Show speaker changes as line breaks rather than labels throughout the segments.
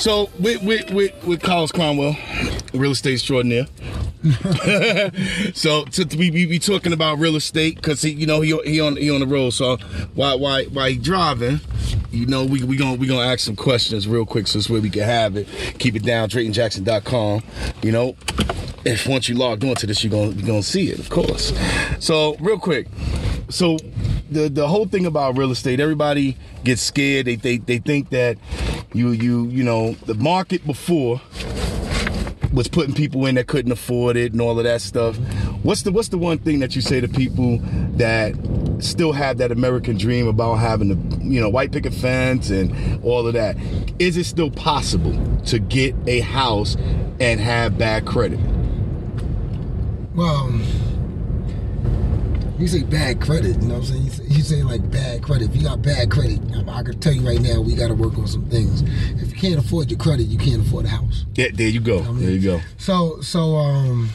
So with with with, with Carlos Cromwell, real estate extraordinaire. so to, we we be talking about real estate because he you know he he on he on the road. So why while while he driving, you know we we gonna we gonna ask some questions real quick so this way we can have it. Keep it down. DraytonJackson.com. You know. If once you logged onto this, you're gonna you're gonna see it, of course. So real quick, so the the whole thing about real estate, everybody gets scared. They they they think that you you you know the market before was putting people in that couldn't afford it and all of that stuff. What's the what's the one thing that you say to people that still have that American dream about having the you know white picket fence and all of that? Is it still possible to get a house and have bad credit?
Well, you say bad credit, you know what I'm saying? You say, you say like bad credit. If you got bad credit, I, I can tell you right now, we got to work on some things. If you can't afford your credit, you can't afford a house.
Yeah, there you go.
I mean,
There you go.
So, so um,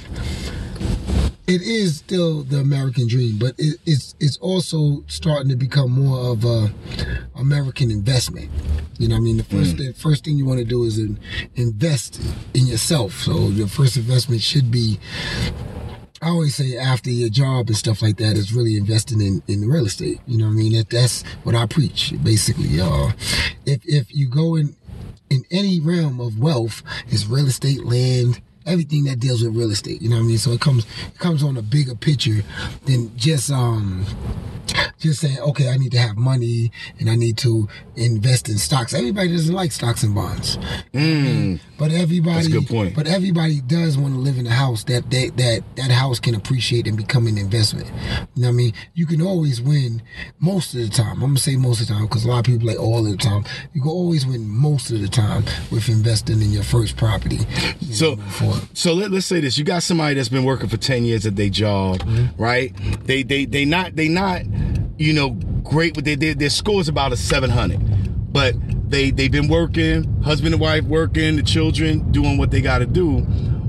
it is still the American dream, but it, it's it's also starting to become more of a American investment. You know, what I mean, the first the first thing you want to do is in, invest in yourself. So your first investment should be. I always say after your job and stuff like that is really investing in, in real estate. You know what I mean? That that's what I preach basically. Uh, if if you go in in any realm of wealth, it's real estate, land, everything that deals with real estate. You know what I mean? So it comes it comes on a bigger picture than just um just saying, okay, I need to have money and I need to invest in stocks. Everybody doesn't like stocks and bonds.
Mm.
But everybody,
That's a good point.
But everybody does want to live in a house that that that that house can appreciate and become an investment. You know what I mean? You can always win most of the time. I'm gonna say most of the time because a lot of people like all of the time. You can always win most of the time with investing in your first property. you
So, so let, let's say this: you got somebody that's been working for ten years at their job, right? They they they not they not you know great with their their, their score is about a seven hundred, but they they've been working, husband and wife working, the children doing what they got to do.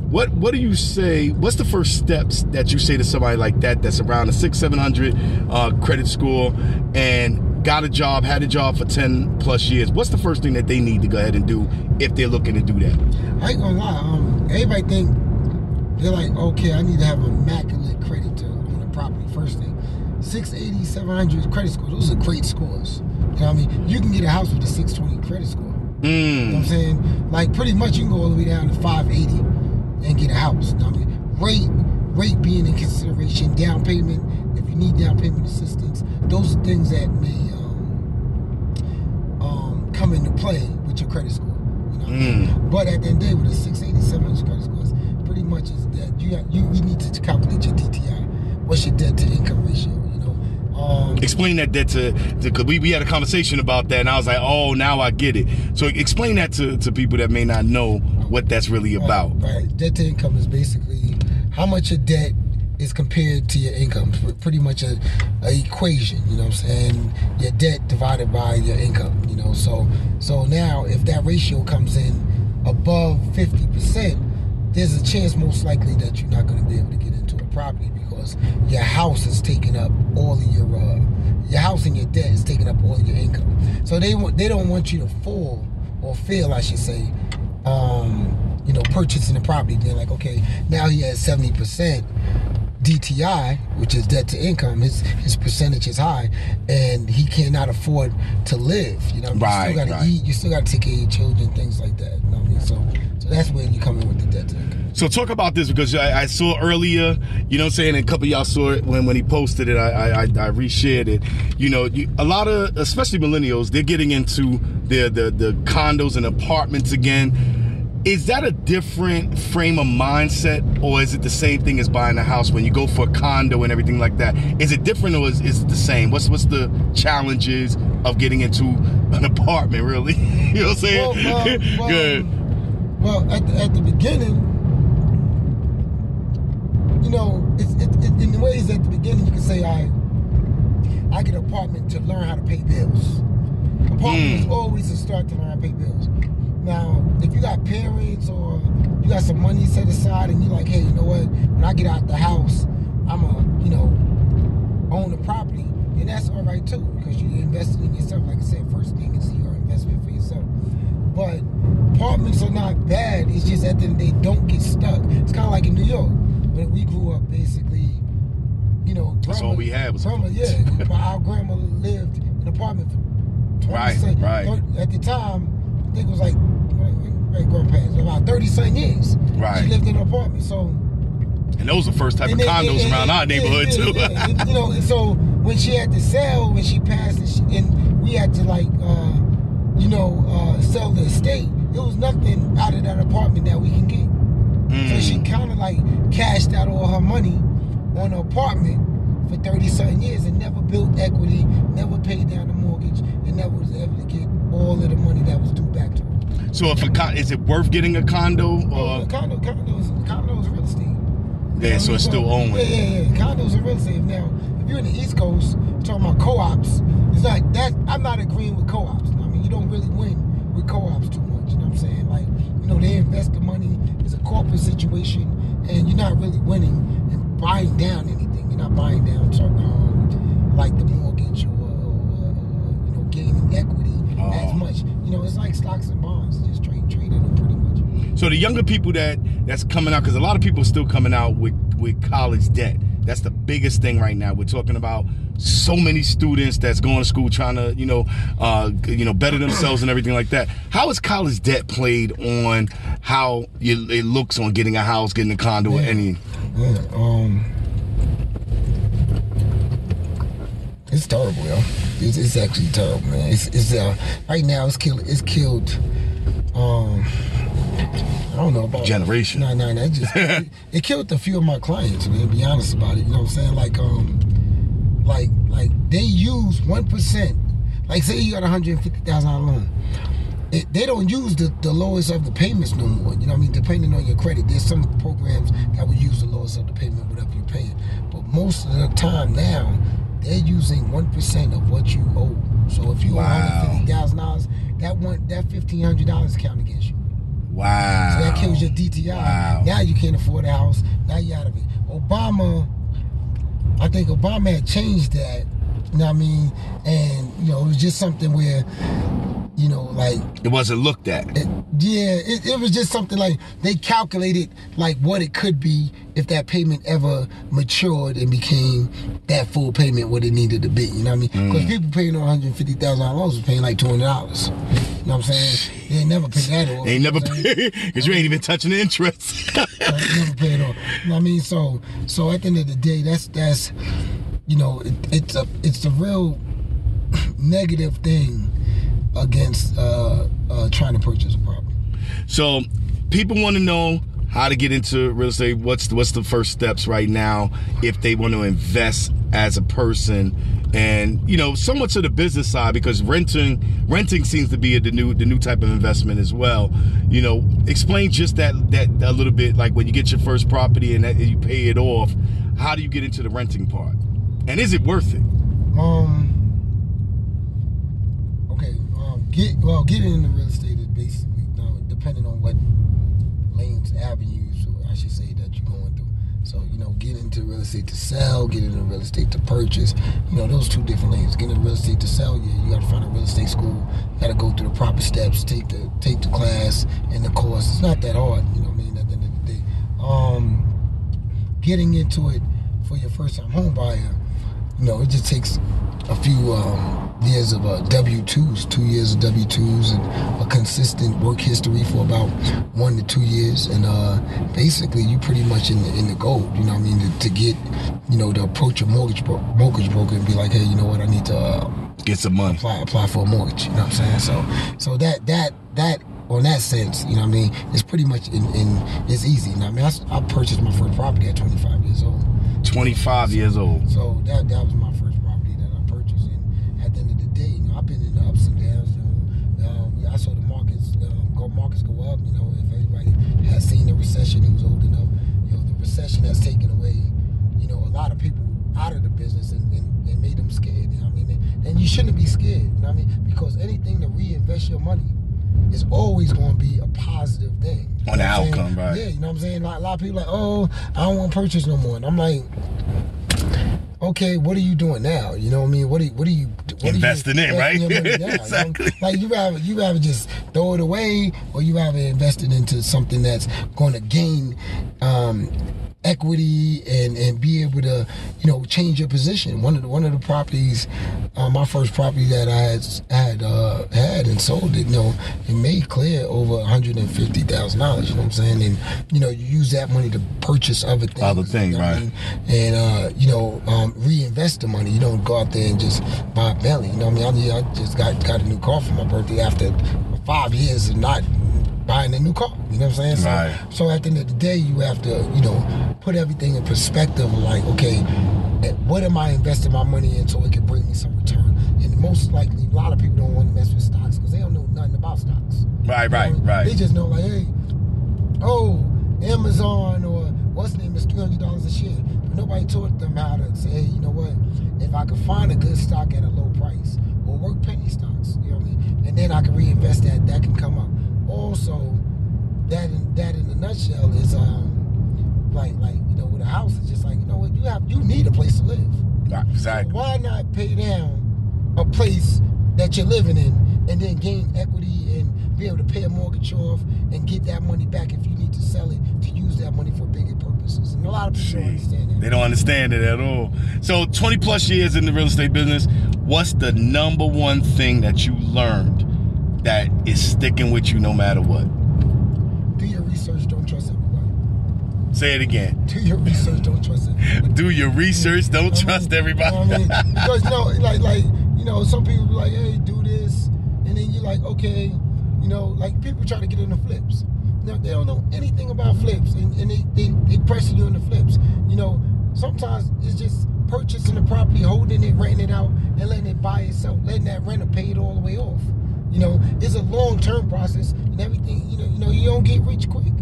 What what do you say? What's the first steps that you say to somebody like that that's around a six seven hundred uh, credit score and got a job, had a job for ten plus years? What's the first thing that they need to go ahead and do if they're looking to do that?
I ain't gonna lie. Um, everybody think they're like, okay, I need to have immaculate credit to own a property. First thing, 680, 700 credit score. Those are great scores. You know what I mean? You can get a house with a 620 credit score. You know what I'm
Mm.
saying? Like pretty much you can go all the way down to 580 and get a house. You know what I mean? Rate, rate being in consideration, down payment, if you need down payment assistance, those are things that may um, um, come into play with your credit score. You know what I mean? But at the end of the day, with a 680, 700 credit score, pretty much is that you you, you need to calculate your DTI. What's your debt to income ratio? Um,
Explain that debt to because we, we had a conversation about that, and I was like, oh, now I get it. So explain that to, to people that may not know what that's really about.
Right, right. Debt to income is basically how much your debt is compared to your income. Pretty much a, a equation, you know what I'm saying? Your debt divided by your income, you know. So so now if that ratio comes in above 50%, there's a chance most likely that you're not going to be able to get into a property your house is taking up all of your uh, your house and your debt is taking up all of your income. So they want they don't want you to fall or fail, I should say, um, you know, purchasing the property. They're like, okay, now he has seventy percent DTI, which is debt to income. His his percentage is high, and he cannot afford to live. You know,
Right,
you still got to
right.
eat. You still got to take care of your children, things like that. You know what I mean? So that's when you come in with the debt to.
So talk about this because I, I saw earlier, you know I'm saying, a couple of y'all saw it when, when he posted it, I, I, I I reshared it. You know, you, a lot of, especially millennials, they're getting into the, the, the condos and apartments again. Is that a different frame of mindset or is it the same thing as buying a house when you go for a condo and everything like that? Is it different or is, is it the same? What's, what's the challenges of getting into an apartment really? you know what I'm saying?
Well, well, well,
Good.
Well, at the, at the beginning, you know, it's it, it, in ways at the beginning you can say I I get an apartment to learn how to pay bills. Apartment is mm. always a start to learn how to pay bills. Now, if you got parents or you got some money set aside and you're like, hey, you know what? When I get out the house, I'm a, you know, own the property, and that's all right too because you're investing in yourself. Like I said, first thing is your investment for yourself. But apartments are not bad. It's just at the end of don't get stuck. It's kind of like in New York when we grew up, basically. You know,
That's all we had was
grandma. Yeah, but our grandma lived in an apartment for 20
Right,
some-
right.
At the time, I think it was like great grandparents about 30 some years.
Right.
She lived in an apartment, so
And those are the first type of
and
condos
and-
around
and-
our
yeah,
neighborhood too.
And, you know, and so when she had to sell, when she passed, and, she, and we had to like, uh, you know, uh, sell the estate, it was nothing out of that apartment that we can get. So she
Mm.
kind of like cashed out all her money on an apartment for 30 something years and never built equity, never paid down the mortgage, and never was able to get all of the money that was due back to her.
So if a con- is it worth getting a condo or
condo, condos, condos, real estate.
yeah? So it's still owned.
Yeah, yeah, yeah. Condos are real estate. Now, if you're in the East Coast, talking about co-ops, it's like that. I'm not agreeing with co-ops. You don't really win with co-ops too much. You know what I'm saying? Like, you know, they invest the money. It's a corporate situation, and you're not really winning and buying down anything. You're not buying down certain, um, like the mortgage or, or, or you know, gaining equity
Oh.
as much. You know, it's like stocks and bonds. Just trade, trading them pretty much.
So the younger people that that's coming out, because a lot of people are still coming out with with college debt. That's the biggest thing right now. We're talking about so many students that's going to school trying to, you know, uh, you know, better themselves and everything like that. How is college debt played on how you, it looks on getting a house, getting a condo, or any?
Yeah, um, it's terrible, yo. It's, it's actually terrible, man. It's, it's uh, right now it's killed. It's killed. Um, I don't know about
Generation.
No, no, no. It just it, it killed a few of my clients. Man, be honest about it, you know what I'm saying? Like, um, like, like they use one percent. Like, say you got a hundred and fifty thousand dollar loan. It, they don't use the, the lowest of the payments no more. You know what I mean? Depending on your credit, there's some programs that will use the lowest of the payment, whatever you're paying. But most of the time now, they're using one percent of what you owe. So if you owe one hundred fifty thousand dollars, that one that fifteen hundred dollars count against you.
Wow.
So that kills your DTI.
Wow.
Now you can't afford a house. Now you're out of it. Obama, I think Obama had changed that. You know what I mean? And you know, it was just something where, you know, like
It wasn't looked at.
it, yeah, it, it was just something like they calculated like what it could be if that payment ever matured and became that full payment what it needed to be. You know what I mean? Because mm. people paying on one hundred fifty thousand dollars was paying like two hundred dollars. You know what I'm saying? They ain't never paid that off.
They ain't never
You know what I'm saying?
because you ain't even touching the interest.
Never pay it off. You know what I mean? So so at the end of the day, that's that's you know, it, it's a it's a real negative thing against uh, uh, trying to purchase a property.
So people want to know how to get into real estate. What's the, what's the first steps right now if they want to invest as a person, and you know, somewhat to the business side because renting renting seems to be a, the new the new type of investment as well. You know, explain just that that a little bit. Like when you get your first property and that, you pay it off, how do you get into the renting part? And is it worth it?
Um. Okay. Um. Get well. Getting into real estate is basically you know, depending on what avenues, I should say that you're going through. So you know, get into real estate to sell, get into real estate to purchase. You know, those two different lanes. Get into real estate to sell. Yeah, you got to find a real estate school. You got to go through the proper steps. Take the take the class and the course. It's not that hard. You know what I mean? At the end of the day. Um. Getting into it for your first time home buyer you know, it just takes a few um, years of uh, W-2s, two years of W-2s, and a consistent work history for about one to two years, and uh, basically you pretty much in the in the gold. You know, what I mean, to, to get, you know, to approach a mortgage bro- mortgage broker and be like, hey, you know what, I need to uh,
Get some money.
apply apply for a mortgage. You know what I'm saying? So so that that that on that sense, you know what I mean, it's pretty much in, in it's easy. You know I mean, I, I purchased my first property at 25 years old.
25 years old.
So that that was my first um, go up. You know, if everybody has seen the recession, who's old enough, you know, the recession has taken away, you know, a lot of people out of the business and, and, and made them scared. You know what I mean? And, and you shouldn't be scared. You know what I mean? Because anything to reinvest your money is always going to be a positive thing. You
On the
know what I'm
outcome,
saying?
right.
Yeah, you know what I'm saying. Like, a lot of people like, oh, I don't want to purchase no more, and I'm like. Okay, what are you doing now? You know what I mean? What are you, what are you what are you
Investing in, right?
investing now? You know?
Exactly.
Like you rather you rather just throw it away, or you rather invest it into something that's going to gain um, equity and and be able to you know change your position. One of the one of the properties, uh, my first property that I had had uh, had and sold it, you know, it made clear over one hundred and fifty thousand dollars. You know what I'm saying? And you know, you use that money to purchase other things.
Other things,
you know what I
right.
mean? And uh, you know, um, reinvest the money. You don't go out there and just buy a Bentley. You know what I mean? I, I just got got a new car for my birthday after five years of not buying a new car. You know what I'm saying? So,
Right.
so at the end of the day, you have to, you know, put everything in perspective. Like, okay, eh, what am I investing my money in so it can bring me some return? And most likely, a lot of people don't want to mess with stocks because they don't know nothing about stocks.
Right,
You know
right,
I mean?
right.
They just know like, hey, oh, Amazon or what's the name is three hundred dollars a share. But nobody taught them how to say, hey, you know what? If I could find a good stock at a low price or work penny stocks, you know what I mean, and then I can reinvest that, that can come up. Also, that in, that in a nutshell is um like like you know with a house it's just like you know what you have you need a place to live.
Right,
So
exactly.
why not pay down a place that you're living in and then gain equity and be able to pay a mortgage off and get that money back if you need to sell it to use that money for bigger purposes. And a lot of people don't understand that.
They don't understand it at all. So 20 plus years in the real estate business, what's the number one thing that you learned that is sticking with you no matter what?
Do your research, don't trust everybody.
Say it again.
Do your research, don't trust everybody.
Do your research. Don't
I mean,
trust everybody.
You know I mean? Because you know, like like you know, some people be like, hey, do this, and then you're like, okay, you know, like people try to get into flips. Now they don't know anything about flips, and, and they, they they pressing you into flips. You know, sometimes it's just purchasing the property, holding it, renting it out, and letting it buy itself, letting that renter pay it all the way off. You know, it's a long term process, and everything. You know, you know, you don't get rich quick.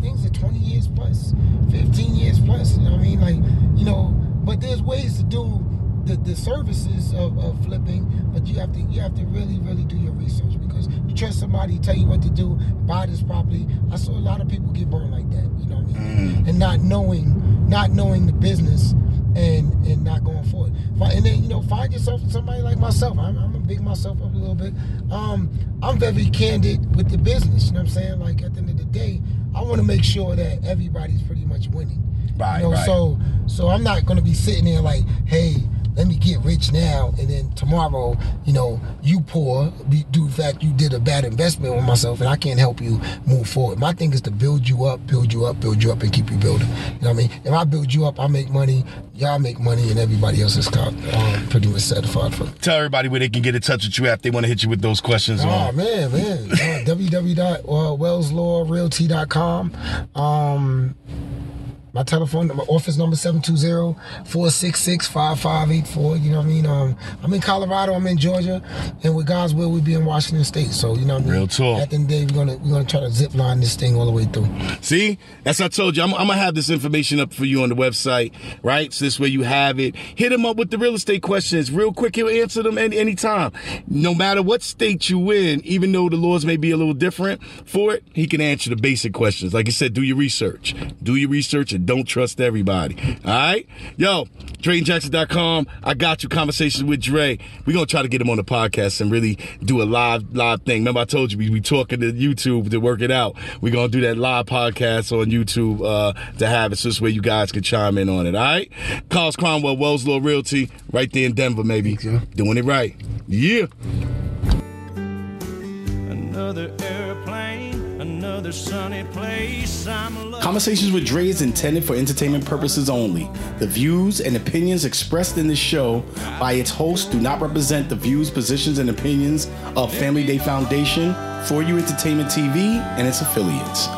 Things are 20 years plus, 15 years plus. You know what I mean? Like, you know, but there's ways to do the, the services of, of flipping, but you have to you have to really, really do your research because you trust somebody tell you what to do, buy this property. I saw a lot of people get burned like that, you know what I mean? And not knowing not knowing the business and and not going forward. Fi- And then, you know, find yourself somebody like myself. I'm, I'm gonna big myself up a little bit. Um, I'm very candid with the business, you know what I'm saying? Like at the end of the day, I want to make sure that everybody's pretty much winning.
Right,
You know,
right.
so so I'm not gonna be sitting there like, hey, let me get rich now, and then tomorrow, you know, you poor, due to the fact you did a bad investment on myself, and I can't help you move forward. My thing is to build you up, build you up, build you up, and keep you building. You know what I mean? If I build you up, I make money, y'all make money, and everybody else is of, um, pretty much satisfied for.
Tell everybody where they can get in touch with you if they want to hit you with those questions.
Oh
on.
man, man. Uh, www.welleslawrealty.com. Um, my telephone, my office number 720-466-5584. You know what I mean? Um, I'm in Colorado, I'm in Georgia, and with God's will, we'll be in Washington State. So you know what I mean?
Real talk.
At the end of the day, we're gonna we're gonna try to zip line this thing all the way through.
See, that's what I told you. I'm, I'm gonna have this information up for you on the website, right? So this way you have it. Hit him up with the real estate questions, real quick. He'll answer them any anytime, no matter what state you in. Even though the laws may be a little different for it, he can answer the basic questions. Like I said, do your research. Do your research and don't trust everybody. All right, yo, DreAndJackson.com. I got you. Conversations with Dre. We're gonna try to get him on the podcast and really do a live live thing. Remember, I told you we we talking to YouTube to work it out. We're gonna do that live podcast on YouTube uh, to have it so this way you guys can chime in on it. All right, Carlos Cromwell, Wells Law Realty, right there in Denver, maybe
you.
doing it right. Yeah.
Another airplane, another sunny place.
Conversations with Dre is intended for entertainment purposes only. The views and opinions expressed in this show by its hosts do not represent the views, positions, and opinions of Family Day Foundation, For You Entertainment TV, and its affiliates.